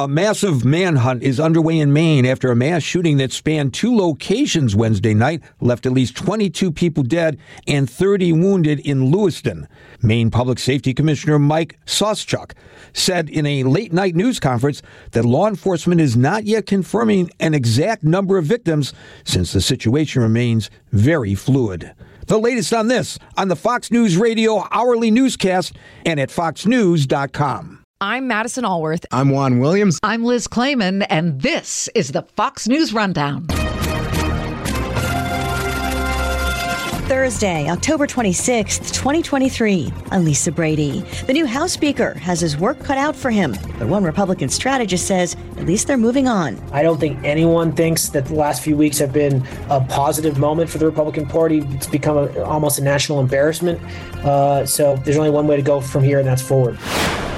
A massive manhunt is underway in Maine after a mass shooting that spanned two locations Wednesday night left at least 22 people dead and 30 wounded in Lewiston. Maine Public Safety Commissioner Mike Sauschuck said in a late night news conference that law enforcement is not yet confirming an exact number of victims since the situation remains very fluid. The latest on this on the Fox News Radio hourly newscast and at foxnews.com. I'm Madison Alworth. I'm Juan Williams. I'm Liz Claman, and this is the Fox News Rundown. Thursday, October 26th, 2023. I'm Lisa Brady. The new House Speaker has his work cut out for him, but one Republican strategist says at least they're moving on. I don't think anyone thinks that the last few weeks have been a positive moment for the Republican Party. It's become a, almost a national embarrassment. Uh, so there's only one way to go from here, and that's forward.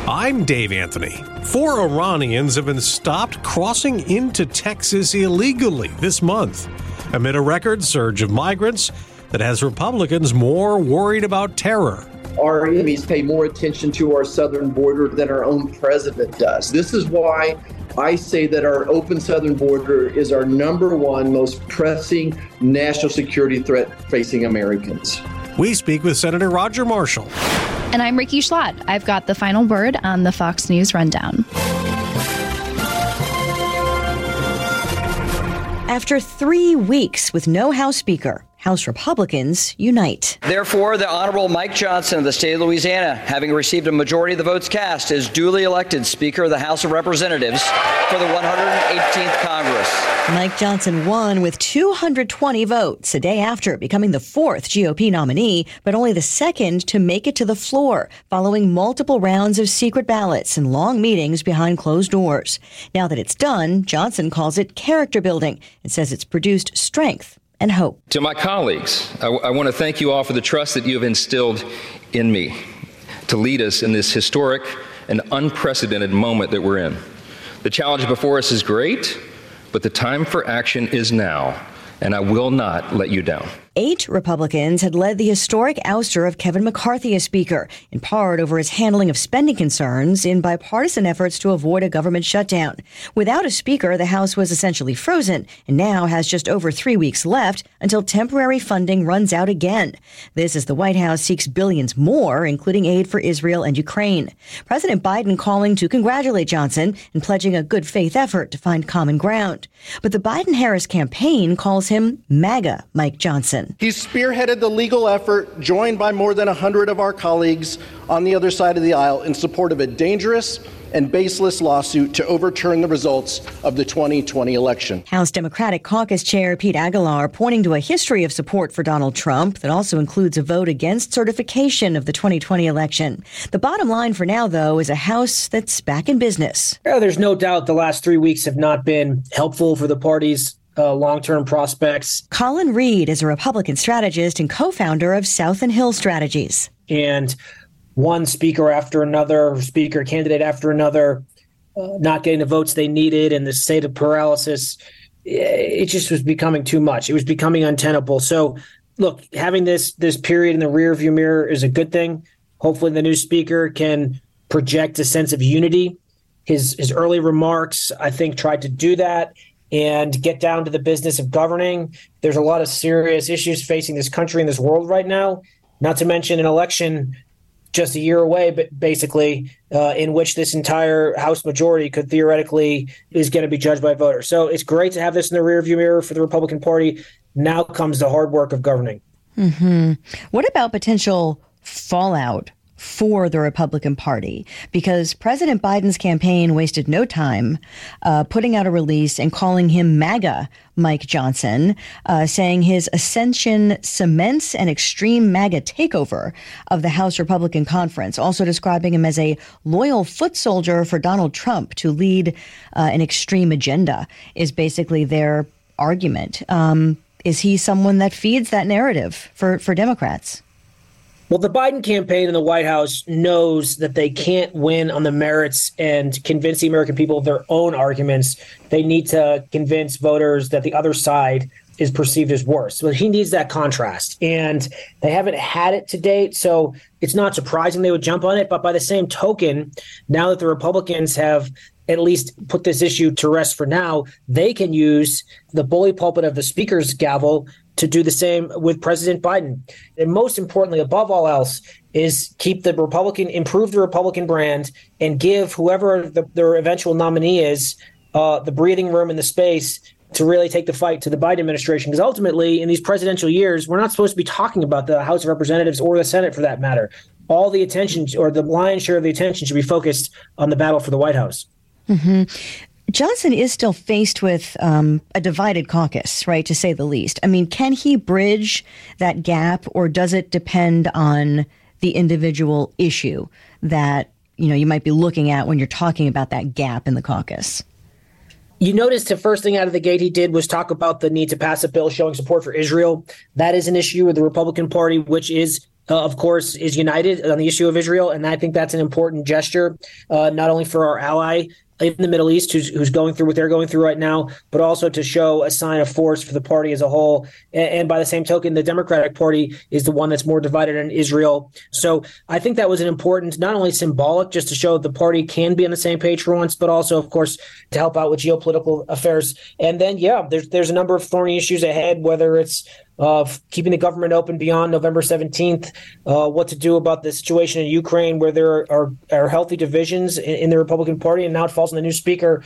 I'm Dave Anthony. Four Iranians have been stopped crossing into Texas illegally this month amid a record surge of migrants that has Republicans more worried about terror. Our enemies pay more attention to our southern border than our own president does. This is why I say that our open southern border is our number one most pressing national security threat facing Americans. We speak with Senator Roger Marshall. And I'm Rikki Schlott. I've got the final word on the Fox News Rundown. After three weeks with no House Speaker, House Republicans unite. Therefore, the Honorable Mike Johnson of the state of Louisiana, having received a majority of the votes cast, is duly elected Speaker of the House of Representatives for the 118th Congress. Mike Johnson won with 220 votes, a day after becoming the fourth GOP nominee, but only the second to make it to the floor, following multiple rounds of secret ballots and long meetings behind closed doors. Now that it's done, Johnson calls it character building and says it's produced strength and hope. To my colleagues, I, w- I want to thank you all for the trust that you have instilled in me to lead us in this historic and unprecedented moment that we're in. The challenge before us is great, but the time for action is now, and I will not let you down. Eight Republicans had led the historic ouster of Kevin McCarthy as Speaker, in part over his handling of spending concerns in bipartisan efforts to avoid a government shutdown. Without a Speaker, the House was essentially frozen and now has just over three weeks left until temporary funding runs out again. This as the White House seeks billions more, including aid for Israel and Ukraine. President Biden calling to congratulate Johnson and pledging a good faith effort to find common ground. But the Biden Harris campaign calls him MAGA Mike Johnson. He's spearheaded the legal effort, joined by more than 100 of our colleagues on the other side of the aisle, in support of a dangerous and baseless lawsuit to overturn the results of the 2020 election. House Democratic Caucus Chair Pete Aguilar pointing to a history of support for Donald Trump that also includes a vote against certification of the 2020 election. The bottom line for now, though, is a House that's back in business. Yeah, there's no doubt the last three weeks have not been helpful for the parties uh, long term prospects. Colin Reed is a Republican strategist and co founder of South and Hill Strategies. And one speaker after another, speaker candidate after another, uh, not getting the votes they needed, and the state of paralysis, it just was becoming too much. It was becoming untenable. So, look, having this this period in the rearview mirror is a good thing. Hopefully, the new speaker can project a sense of unity. His his early remarks, I think, tried to do that and get down to the business of governing. There's a lot of serious issues facing this country and this world right now, not to mention an election just a year away, but basically, uh, in which this entire House majority could theoretically is going to be judged by voters. So it's great to have this in the rearview mirror for the Republican Party. Now comes the hard work of governing. Mm-hmm. What about potential fallout for the Republican Party because President Biden's campaign wasted no time uh, putting out a release and calling him MAGA Mike Johnson, uh, saying his ascension cements an extreme MAGA takeover of the House Republican Conference, also describing him as a loyal foot soldier for Donald Trump to lead uh, an extreme agenda, is basically their argument. Um, is he someone that feeds that narrative for, for Democrats? Well, the Biden campaign and the White House knows that they can't win on the merits and convince the American people of their own arguments. They need to convince voters that the other side is perceived as worse. So he needs that contrast. And they haven't had it to date. So it's not surprising they would jump on it. But by the same token, now that the Republicans have at least put this issue to rest for now, they can use the bully pulpit of the speaker's gavel to do the same with President Biden. And most importantly, above all else, is keep the Republican, improve the Republican brand, and give whoever the, their eventual nominee is uh, the breathing room and the space to really take the fight to the Biden administration. Because ultimately, in these presidential years, we're not supposed to be talking about the House of Representatives or the Senate for that matter. All the attention, or the lion's share of the attention, should be focused on the battle for the White House. Mm-hmm. Johnson is still faced with um, a divided caucus, right, to say the least. I mean, can he bridge that gap, or does it depend on the individual issue that you know you might be looking at when you're talking about that gap in the caucus? You noticed the first thing out of the gate he did was talk about the need to pass a bill showing support for Israel. That is an issue with the Republican Party, which is uh, of course, is united on the issue of Israel, and I think that's an important gesture, uh, not only for our ally in the Middle East who's, who's going through what they're going through right now, but also to show a sign of force for the party as a whole. And, and, by the same token, the Democratic Party is the one that's more divided in Israel. So I think that was an important, not only symbolic, just to show the party can be on the same page for once, but also, of course, to help out with geopolitical affairs. And then, yeah, there's there's a number of thorny issues ahead, whether it's of keeping the government open beyond November 17th, uh, what to do about the situation in Ukraine where there are, are healthy divisions in, in, the Republican Party. And now it falls on the new speaker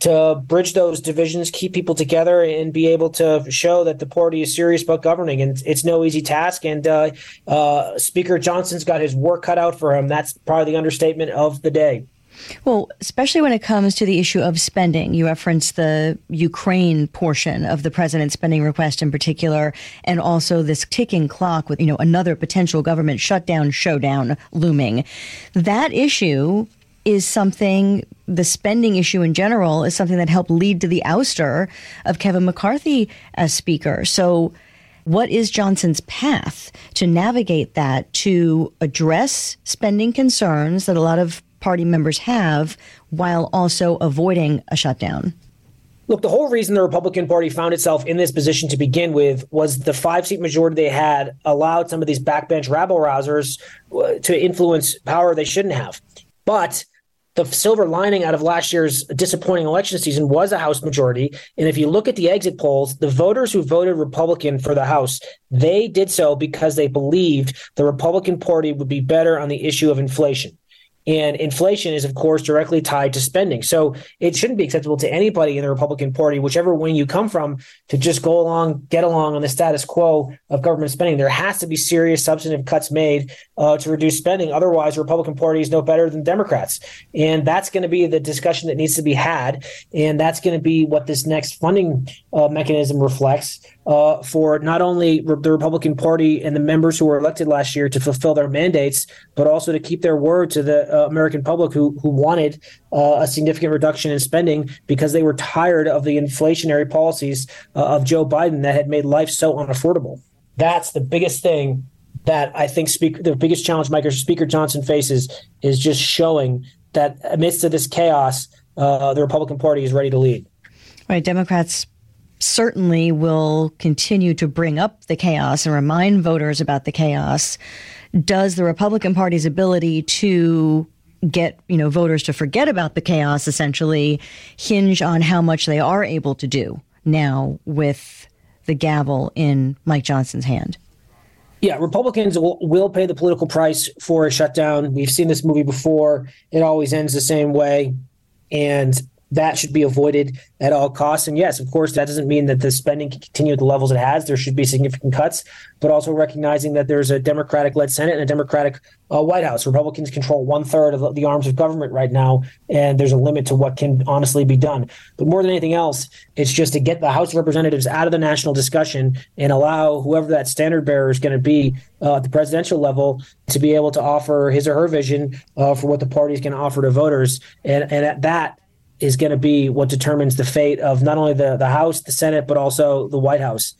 to bridge those divisions, keep people together, and be able to show that the party is serious about governing. And it's no easy task. And uh, uh, Speaker Johnson's got his work cut out for him. That's probably the understatement of the day. Well, especially when it comes to the issue of spending, you referenced the Ukraine portion of the president's spending request in particular, and also this ticking clock with, you know, another potential government shutdown showdown looming. That issue is something, the spending issue in general is something that helped lead to the ouster of Kevin McCarthy as Speaker. So, what is Johnson's path to navigate that to address spending concerns that a lot of party members have while also avoiding a shutdown? Look, the whole reason the Republican Party found itself in this position to begin with was the five seat majority they had allowed some of these backbench rabble rousers uh, to influence power they shouldn't have. But the silver lining out of last year's disappointing election season was a House majority. And if you look at the exit polls, the voters who voted Republican for the House, they did so because they believed the Republican Party would be better on the issue of inflation. And inflation is, of course, directly tied to spending. So it shouldn't be acceptable to anybody in the Republican Party, whichever wing you come from, to just go along, get along on the status quo of government spending. There has to be serious substantive cuts made uh, to reduce spending. Otherwise, the Republican Party is no better than Democrats. And that's going to be the discussion that needs to be had. And that's going to be what this next funding uh, mechanism reflects uh, for not only the Republican Party and the members who were elected last year to fulfill their mandates, but also to keep their word to the uh, American public who who wanted uh, a significant reduction in spending because they were tired of the inflationary policies uh, of Joe Biden that had made life so unaffordable. That's the biggest thing that I think speaker, the biggest challenge Mike Speaker Johnson faces is just showing that amidst of this chaos, uh, the Republican Party is ready to lead. Right, Democrats certainly will continue to bring up the chaos and remind voters about the chaos. Does the Republican Party's ability to get you know voters to forget about the chaos essentially hinge on how much they are able to do now with the gavel in Mike Johnson's hand? Yeah, Republicans will, will pay the political price for a shutdown. We've seen this movie before. It always ends the same way. And that should be avoided at all costs. And yes, of course, that doesn't mean that the spending can continue at the levels it has. There should be significant cuts, but also recognizing that there's a Democratic led Senate and a Democratic uh, White House. Republicans control one third of the arms of government right now, and there's a limit to what can honestly be done. But more than anything else, it's just to get the House of Representatives out of the national discussion and allow whoever that standard bearer is going to be uh, at the presidential level to be able to offer his or her vision uh, for what the party is going to offer to voters. And, and at that, is going to be what determines the fate of not only the, the House, the Senate, but also the White House.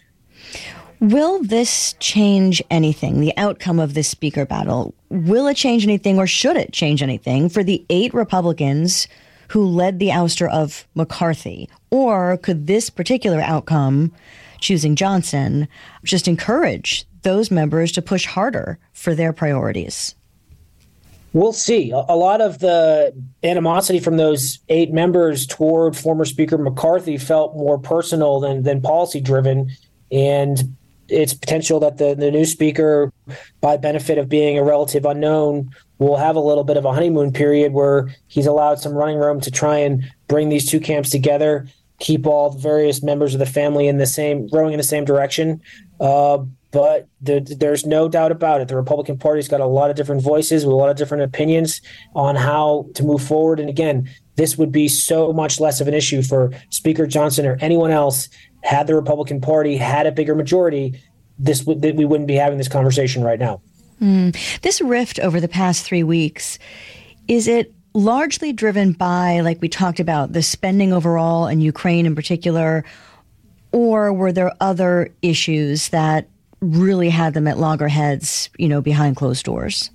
Will this change anything, the outcome of this speaker battle? Will it change anything or should it change anything for the eight Republicans who led the ouster of McCarthy? Or could this particular outcome, choosing Johnson, just encourage those members to push harder for their priorities? We'll see. A lot of the animosity from those eight members toward former Speaker McCarthy felt more personal than, than policy driven. And it's potential that the, the new speaker, by benefit of being a relative unknown, will have a little bit of a honeymoon period where he's allowed some running room to try and bring these two camps together, keep all the various members of the family in the same, rowing in the same direction. Uh, but the, there's no doubt about it. The Republican Party's got a lot of different voices with a lot of different opinions on how to move forward. And again, this would be so much less of an issue for Speaker Johnson or anyone else had the Republican Party had a bigger majority, this would we wouldn't be having this conversation right now. Mm. This rift over the past three weeks is it largely driven by, like we talked about, the spending overall and Ukraine in particular, or were there other issues that really had them at loggerheads, you know, behind closed doors?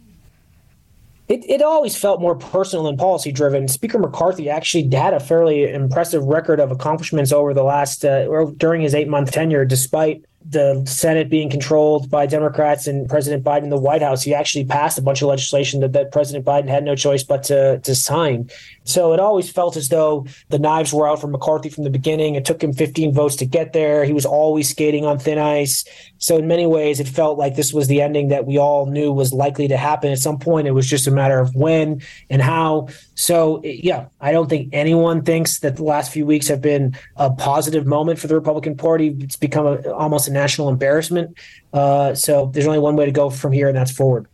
It, it always felt more personal and policy driven. Speaker McCarthy actually had a fairly impressive record of accomplishments over the last, uh, or during his eight month tenure, despite the Senate being controlled by Democrats and President Biden in the White House, he actually passed a bunch of legislation that, that President Biden had no choice but to, to sign. So it always felt as though the knives were out for McCarthy from the beginning. It took him 15 votes to get there. He was always skating on thin ice. So in many ways, it felt like this was the ending that we all knew was likely to happen at some point. It was just a matter of when and how. So yeah, I don't think anyone thinks that the last few weeks have been a positive moment for the Republican Party. It's become a, almost a national embarrassment. Uh, so there's only one way to go from here, and that's forward.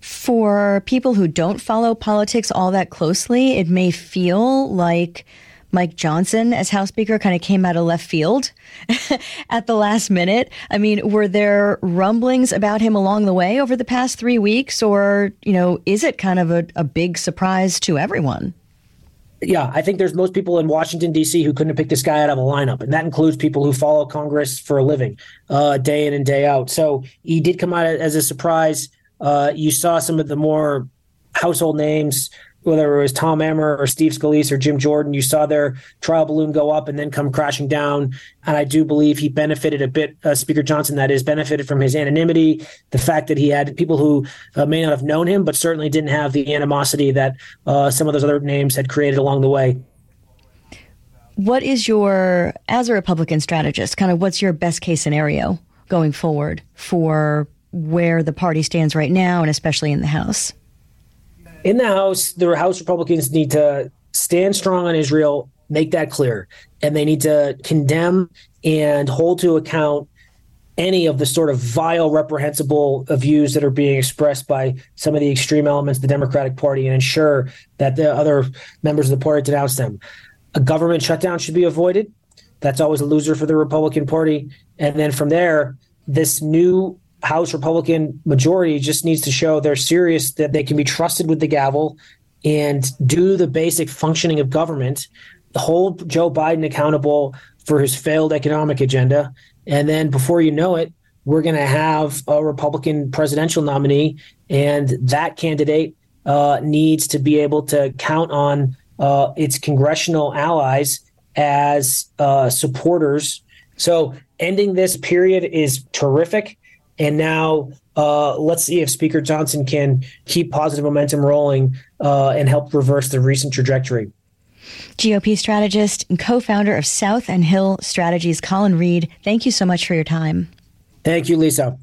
For people who don't follow politics all that closely, it may feel like Mike Johnson as House Speaker kind of came out of left field at the last minute. I mean, were there rumblings about him along the way over the past three weeks, or, you know, is it kind of a, a big surprise to everyone? Yeah, I think there's most people in Washington D.C. who couldn't have picked this guy out of a lineup, and that includes people who follow Congress for a living, uh, day in and day out. So he did come out as a surprise. Uh, you saw some of the more household names, whether it was Tom Emmer or Steve Scalise or Jim Jordan. You saw their trial balloon go up and then come crashing down. And I do believe he benefited a bit, uh, Speaker Johnson, that is, benefited from his anonymity, the fact that he had people who uh, may not have known him, but certainly didn't have the animosity that uh, some of those other names had created along the way. What is your, as a Republican strategist, kind of what's your best case scenario going forward for where the party stands right now, and especially in the House? In the House, the House Republicans need to stand strong on Israel, make that clear, and they need to condemn and hold to account any of the sort of vile, reprehensible views that are being expressed by some of the extreme elements of the Democratic Party and ensure that the other members of the party denounce them. A government shutdown should be avoided. That's always a loser for the Republican Party. And then from there, this new House Republican majority just needs to show they're serious, that they can be trusted with the gavel and do the basic functioning of government, hold Joe Biden accountable for his failed economic agenda. And then before you know it, we're going to have a Republican presidential nominee, and that candidate uh, needs to be able to count on uh, its congressional allies as uh, supporters. So ending this period is terrific. And now uh, let's see if Speaker Johnson can keep positive momentum rolling uh, and help reverse the recent trajectory. GOP strategist and co founder of South and Hill Strategies, Colin Reed, thank you so much for your time. Thank you, Lisa.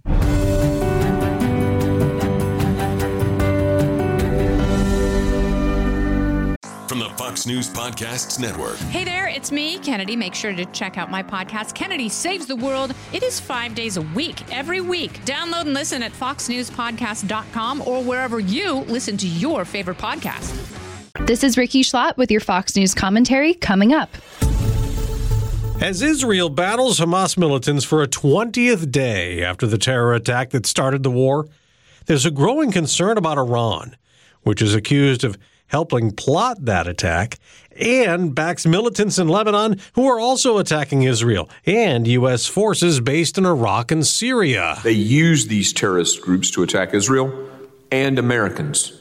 Fox News Podcasts Network. Hey there, it's me, Kennedy. Make sure to check out my podcast, Kennedy Saves the World. It is five days a week, every week. Download and listen at foxnewspodcast.com or wherever you listen to your favorite podcast. This is Rikki Schlott with your Fox News commentary coming up. As Israel battles Hamas militants for a 20th day after the terror attack that started the war, there's a growing concern about Iran, which is accused of helping plot that attack, and backs militants in Lebanon who are also attacking Israel, and U.S. forces based in Iraq and Syria. They use these terrorist groups to attack Israel and Americans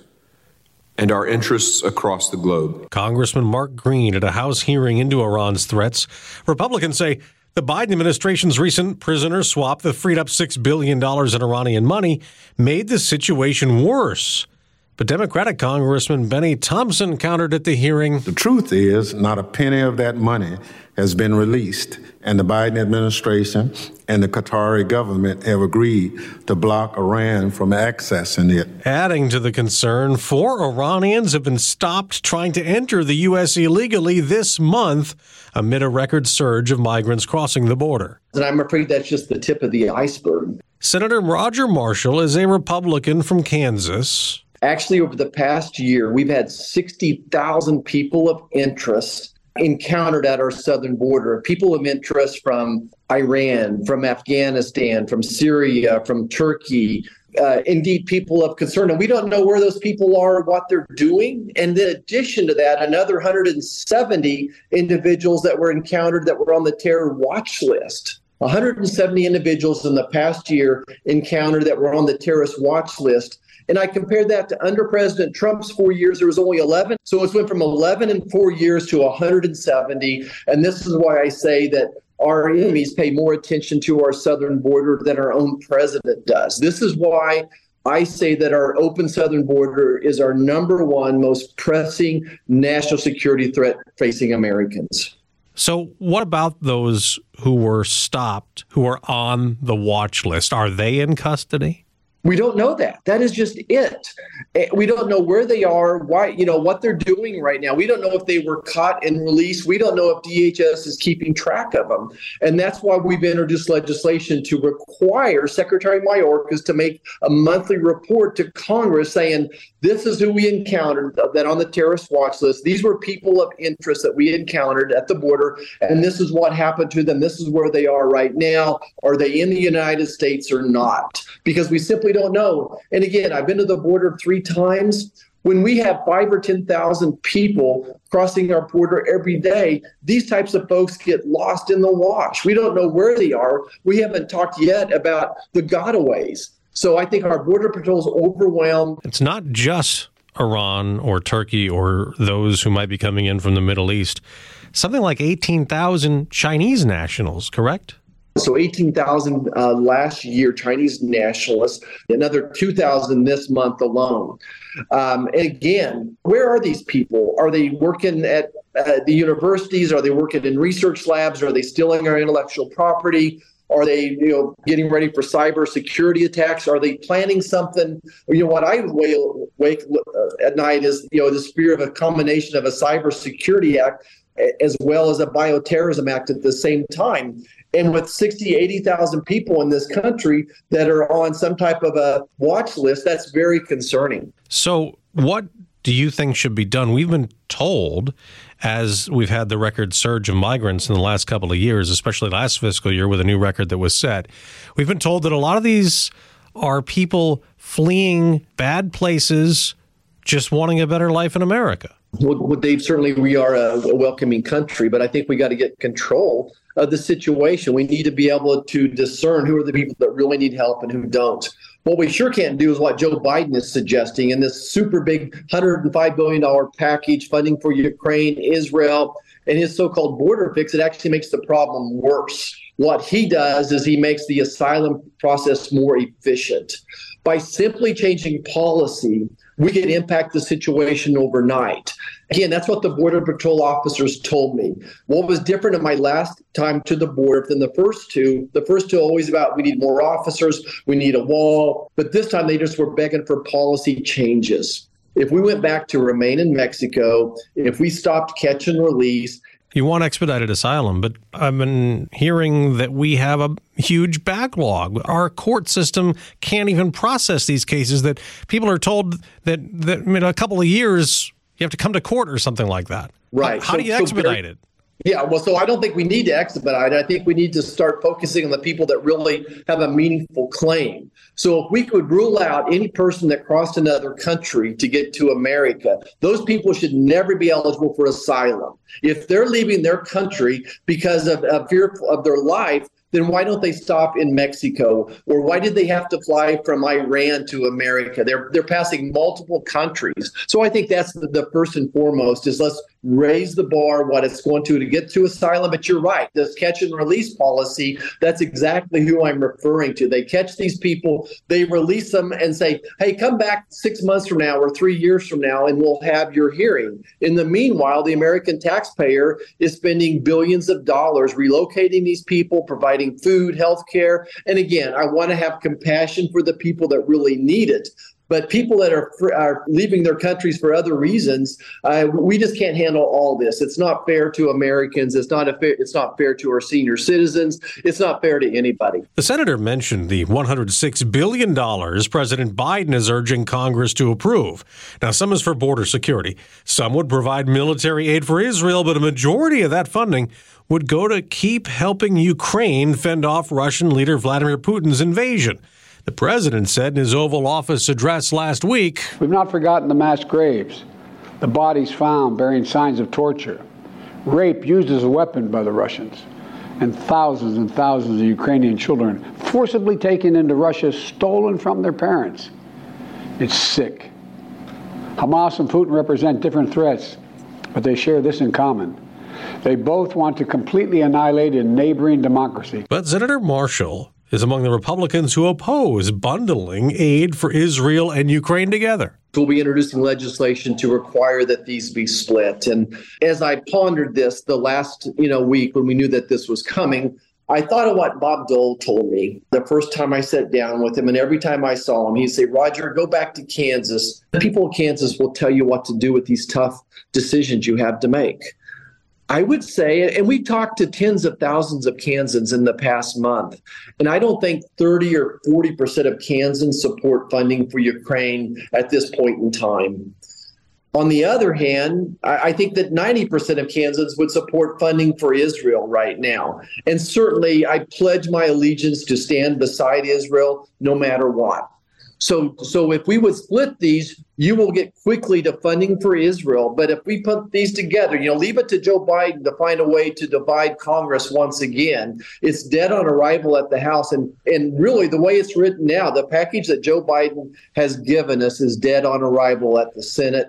and our interests across the globe. Congressman Mark Green at a House hearing into Iran's threats. Republicans say the Biden administration's recent prisoner swap that freed up $6 billion in Iranian money made the situation worse. But Democratic Congressman Bennie Thompson countered at the hearing. The truth is, not a penny of that money has been released, and the Biden administration and the Qatari government have agreed to block Iran from accessing it. Adding to the concern, four Iranians have been stopped trying to enter the U.S. illegally this month amid a record surge of migrants crossing the border. And I'm afraid that's just the tip of the iceberg. Senator Roger Marshall is a Republican from Kansas. Actually, over the past year, we've had 60,000 people of interest encountered at our southern border. People of interest from Iran, from Afghanistan, from Syria, from Turkey, uh, indeed people of concern. And we don't know where those people are, what they're doing. And in addition to that, another 170 individuals that were encountered that were on the terror watch list. 170 individuals in the past year encountered that were on the terrorist watch list. And I compared that to under President Trump's four years, there was only 11. So it went from 11 in four years to 170. And this is why I say that our enemies pay more attention to our southern border than our own president does. This is why I say that our open southern border is our number one most pressing national security threat facing Americans. So, what about those who were stopped, who are on the watch list? Are they in custody? We don't know that. That is just it. Eh, we don't know where they are, why, you know, what they're doing right now. We don't know if they were caught and released. We don't know if DHS is keeping track of them. And that's why we've introduced legislation to require Secretary Mayorkas to make a monthly report to Congress saying, this is who we encountered that on the terrorist watch list. These were people of interest that we encountered at the border, and this is what happened to them. This is where they are right now. Are they in the United States or not? Because we simply don't know. And again, I've been to the border three times. When we have five or 10,000 people crossing our border every day, these types of folks get lost in the wash. We don't know where they are. We haven't talked yet about the gotaways. So I think our border patrol is overwhelmed. It's not just Iran or Turkey or those who might be coming in from the Middle East. Something like 18,000 Chinese nationals, correct? So 18,000 uh, last year, Chinese nationalists, another 2,000 this month alone. Um, again, where are these people? Are they working at uh, the universities? Are they working in research labs? Are they stealing our intellectual property? Are they, you know, getting ready for cyber security attacks? Are they planning something? You know, what I wake uh, at night is, you know, this fear of a combination of a cyber security act as well as a bioterrorism act at the same time. And with 60, 80,000 people in this country that are on some type of a watch list, that's very concerning. So, what do you think should be done? We've been told, as we've had the record surge of migrants in the last couple of years, especially last fiscal year with a new record that was set, we've been told that a lot of these are people fleeing bad places, just wanting a better life in America. Well, Dave, certainly we are a welcoming country, but I think we got to get control of the situation. We need to be able to discern who are the people that really need help and who don't. What we sure can't do is what Joe Biden is suggesting in this super big $105 billion package funding for Ukraine, Israel, and his so called border fix. It actually makes the problem worse. What he does is he makes the asylum process more efficient. By simply changing policy, we can impact the situation overnight. Again, that's what the Border Patrol officers told me. What was different in my last time to the border than the first two? The first two always about we need more officers, we need a wall. But this time they just were begging for policy changes. If we went back to remain in Mexico, if we stopped catch and release, you want expedited asylum, but I've been hearing that we have a huge backlog. Our court system can't even process these cases. That people are told that that in a couple of years you have to come to court or something like that. Right. How, so, do you expedite so it? Yeah, well, so I don't think we need to expedite. I think we need to start focusing on the people that really have a meaningful claim. So if we could rule out any person that crossed another country to get to America, those people should never be eligible for asylum. If they're leaving their country because of, of fear of their life, then why don't they stop in Mexico? Or why did they have to fly from Iran to America? They're they're passing multiple countries. So I think that's the, the first and foremost is let's raise the bar what it's going to to get to asylum. But you're right, this catch and release policy, that's exactly who I'm referring to. They catch these people, they release them and say, hey, come back six months from now or three years from now and we'll have your hearing. In the meanwhile, the American taxpayer is spending billions of dollars relocating these people, providing food, health care. And again, I want to have compassion for the people that really need it. But people that are are leaving their countries for other reasons, uh, we just can't handle all this. It's not fair to Americans. It's not fair. It's not fair to our senior citizens. It's not fair to anybody. The senator mentioned the 106 billion dollars President Biden is urging Congress to approve. Now, some is for border security. Some would provide military aid for Israel, but a majority of that funding would go to keep helping Ukraine fend off Russian leader Vladimir Putin's invasion. The president said in his Oval Office address last week We've not forgotten the mass graves, the bodies found bearing signs of torture, rape used as a weapon by the Russians, and thousands and thousands of Ukrainian children forcibly taken into Russia, stolen from their parents. It's sick. Hamas and Putin represent different threats, but they share this in common. They both want to completely annihilate a neighboring democracy. But Senator Marshall is among the Republicans who oppose bundling aid for Israel and Ukraine together. We'll be introducing legislation to require that these be split. And as I pondered this the last you know week when we knew that this was coming, I thought of what Bob Dole told me the first time I sat down with him, and every time I saw him, he'd say, Roger, go back to Kansas. The people of Kansas will tell you what to do with these tough decisions you have to make. I would say, and we talked to tens of thousands of Kansans in the past month, and I don't think 30 or 40% of Kansans support funding for Ukraine at this point in time. On the other hand, I, think that 90% of Kansans would support funding for Israel right now. And certainly, I pledge my allegiance to stand beside Israel no matter what. So, so if we would split these, you will get quickly to funding for Israel. But if we put these together, you know, leave it to Joe Biden to find a way to divide Congress once again. It's dead on arrival at the House, and and really the way it's written now, the package that Joe Biden has given us is dead on arrival at the Senate.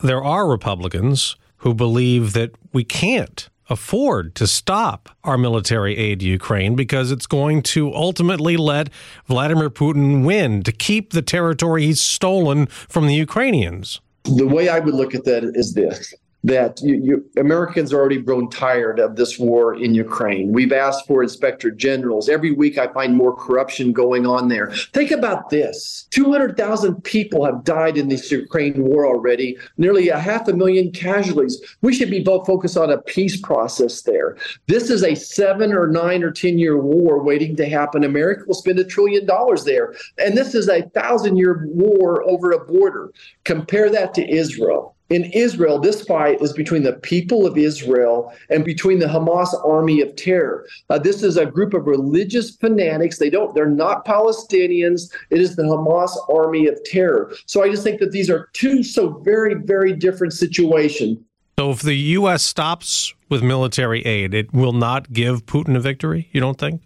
There are Republicans who believe that we can't afford to stop our military aid to Ukraine because it's going to ultimately let Vladimir Putin win to keep the territory he's stolen from the Ukrainians. The way I would look at that is this that you, you, Americans are already grown tired of this war in Ukraine. We've asked for inspector generals. Every week I find more corruption going on there. Think about this 200,000 people have died in this Ukraine war already, nearly a half a million casualties. We should be both focused on a peace process there. This is a seven or nine or 10 year war waiting to happen. America will spend a trillion dollars there. And this is a thousand year war over a border. Compare that to Israel in Israel, this fight is between the people of Israel and between the Hamas army of terror. Uh, this is a group of religious fanatics. They don't, they're not Palestinians. It is the Hamas army of terror. So I just think that these are two so very, very different situations. So if the U.S. stops with military aid, it will not give Putin a victory, you don't think?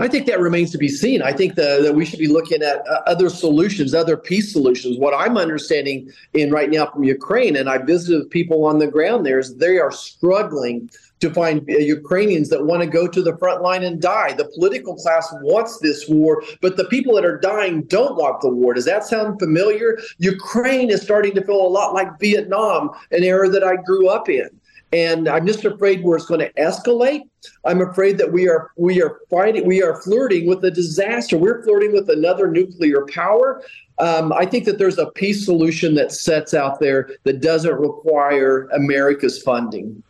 I think that remains to be seen. I think the, that we should be looking at uh, other solutions, other peace solutions. What I'm understanding in right now from Ukraine, and I visited people on the ground there, is they are struggling to find uh, Ukrainians that want to go to the front line and die. The political class wants this war, but the people that are dying don't want the war. Does that sound familiar? Ukraine is starting to feel a lot like Vietnam, an era that I grew up in. And I'm just afraid where it's going to escalate. I'm afraid that we are we are fighting, we are flirting with a disaster. We're flirting with another nuclear power. Um, I think that there's a peace solution that sets out there that doesn't require America's funding.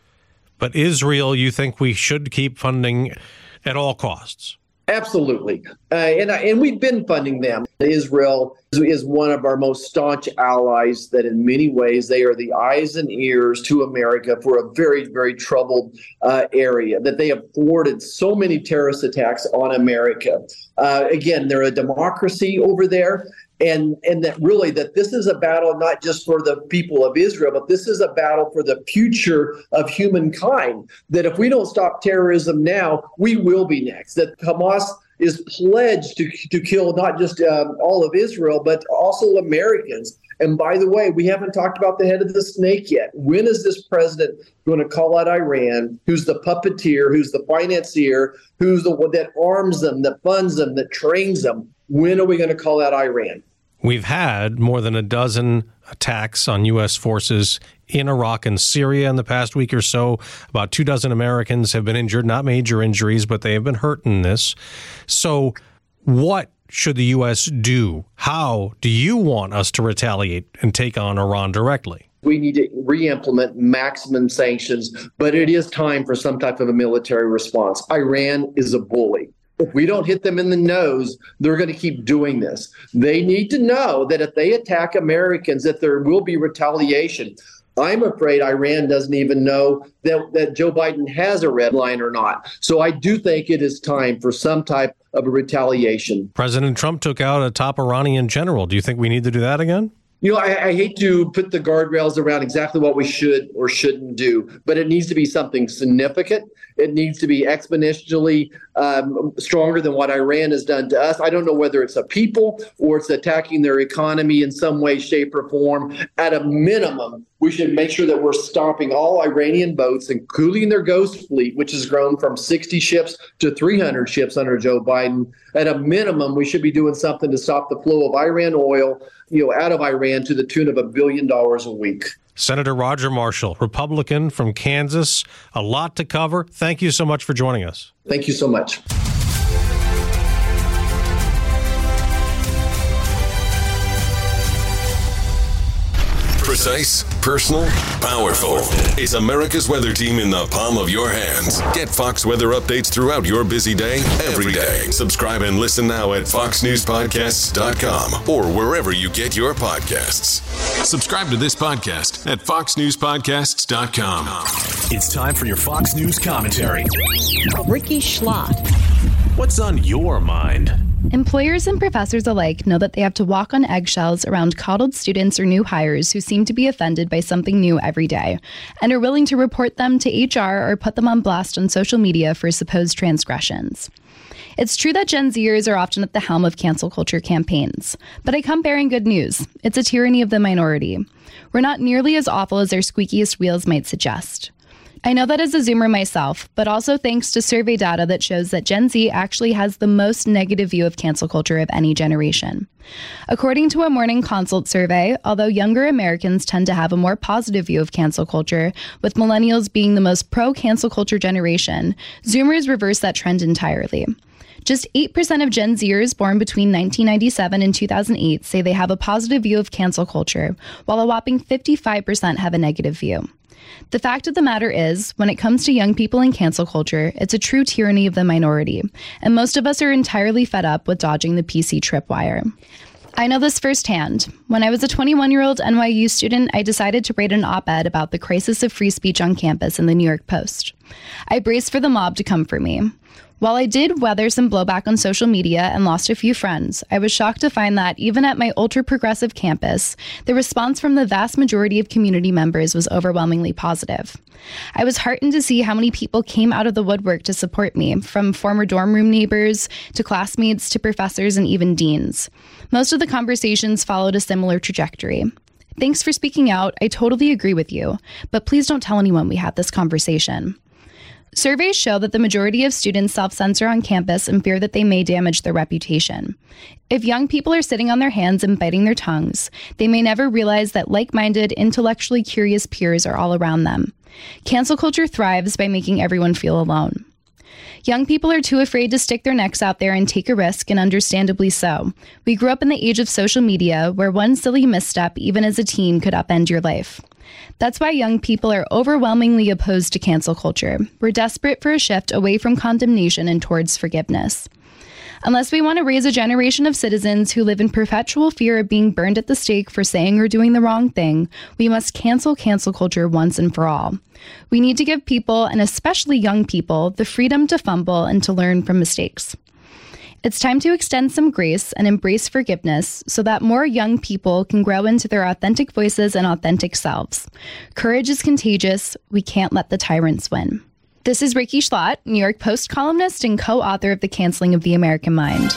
But Israel, you think we should keep funding at all costs? Absolutely, uh, and and we've been funding them. Israel is one of our most staunch allies. That in many ways they are the eyes and ears to America for a very very troubled uh, area. That they have thwarted so many terrorist attacks on America. Uh, again, they're a democracy over there and and that really that this is a battle not just for the people of Israel, but this is a battle for the future of humankind. That if we don't stop terrorism now, we will be next. That Hamas is pledged to to kill not just um, all of Israel, but also Americans. And by the way, we haven't talked about the head of the snake yet. When is this president going to call out Iran, who's the puppeteer, who's the financier, who's the one that arms them, that funds them, that trains them? When are we going to call out Iran? We've had more than a dozen attacks on U.S. forces in Iraq and Syria in the past week or so. About two dozen Americans have been injured, not major injuries, but they have been hurt in this. So, what should the U.S. do? How do you want us to retaliate and take on Iran directly? We need to re implement maximum sanctions, but it is time for some type of a military response. Iran is a bully if we don't hit them in the nose, they're going to keep doing this. They need to know that if they attack Americans, that there will be retaliation. I'm afraid Iran doesn't even know that, that Joe Biden has a red line or not. So I do think it is time for some type of a retaliation. President Trump took out a top Iranian general. Do you think we need to do that again? You know, I, I, hate to put the guardrails around exactly what we should or shouldn't do, but it needs to be something significant. It needs to be exponentially um, stronger than what Iran has done to us. I don't know whether it's a people or it's attacking their economy in some way, shape, or form. At a minimum, we should make sure that we're stopping all Iranian boats, including their ghost fleet, which has grown from 60 ships to 300 ships under Joe Biden. At a minimum, we should be doing something to stop the flow of Iran oil, you know, out of Iran to the tune of a billion dollars a week. Senator Roger Marshall, Republican from Kansas. A lot to cover. Thank you so much for joining us. Thank you so much. Precise, personal, powerful. It's America's weather team in the palm of your hands. Get Fox weather updates throughout your busy day, every day. Subscribe and listen now at foxnewspodcasts.com or wherever you get your podcasts. Subscribe to this podcast at foxnewspodcasts.com. It's time for your Fox News commentary. Rikki Schlott. What's on your mind? Employers and professors alike know that they have to walk on eggshells around coddled students or new hires who seem to be offended by something new every day and are willing to report them to HR or put them on blast on social media for supposed transgressions. It's true that Gen Zers are often at the helm of cancel culture campaigns, but I come bearing good news. It's a tyranny of the minority. We're not nearly as awful as their squeakiest wheels might suggest. I know that as a Zoomer myself, but also thanks to survey data that shows that Gen Z actually has the most negative view of cancel culture of any generation. According to a Morning Consult survey, although younger Americans tend to have a more positive view of cancel culture, with millennials being the most pro cancel culture generation, Zoomers reverse that trend entirely. Just 8% of Gen Zers born between 1997 and 2008 say they have a positive view of cancel culture, while a whopping 55% have a negative view. The fact of the matter is, when it comes to young people in cancel culture, it's a true tyranny of the minority, and most of us are entirely fed up with dodging the PC tripwire. I know this firsthand. When I was a 21 year old NYU student, I decided to write an op ed about the crisis of free speech on campus in the New York Post. I braced for the mob to come for me. While I did weather some blowback on social media and lost a few friends, I was shocked to find that even at my ultra progressive campus, the response from the vast majority of community members was overwhelmingly positive. I was heartened to see how many people came out of the woodwork to support me, from former dorm room neighbors to classmates to professors and even deans. Most of the conversations followed a similar trajectory. Thanks for speaking out. I totally agree with you, but please don't tell anyone we had this conversation. Surveys show that the majority of students self censor on campus and fear that they may damage their reputation. If young people are sitting on their hands and biting their tongues, they may never realize that like minded, intellectually curious peers are all around them. Cancel culture thrives by making everyone feel alone. Young people are too afraid to stick their necks out there and take a risk, and understandably so. We grew up in the age of social media where one silly misstep, even as a teen, could upend your life. That's why young people are overwhelmingly opposed to cancel culture. We're desperate for a shift away from condemnation and towards forgiveness. Unless we want to raise a generation of citizens who live in perpetual fear of being burned at the stake for saying or doing the wrong thing, we must cancel cancel culture once and for all. We need to give people, and especially young people, the freedom to fumble and to learn from mistakes. It's time to extend some grace and embrace forgiveness so that more young people can grow into their authentic voices and authentic selves. Courage is contagious. We can't let the tyrants win. This is Rikki Schlott, New York Post columnist and co author of The Canceling of the American Mind.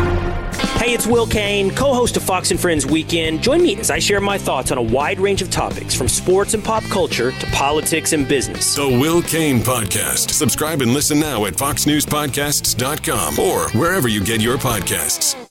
It's Will Cain, co host of Fox and Friends Weekend. Join me as I share my thoughts on a wide range of topics from sports and pop culture to politics and business. The Will Cain Podcast. Subscribe and listen now at foxnewspodcasts.com or wherever you get your podcasts.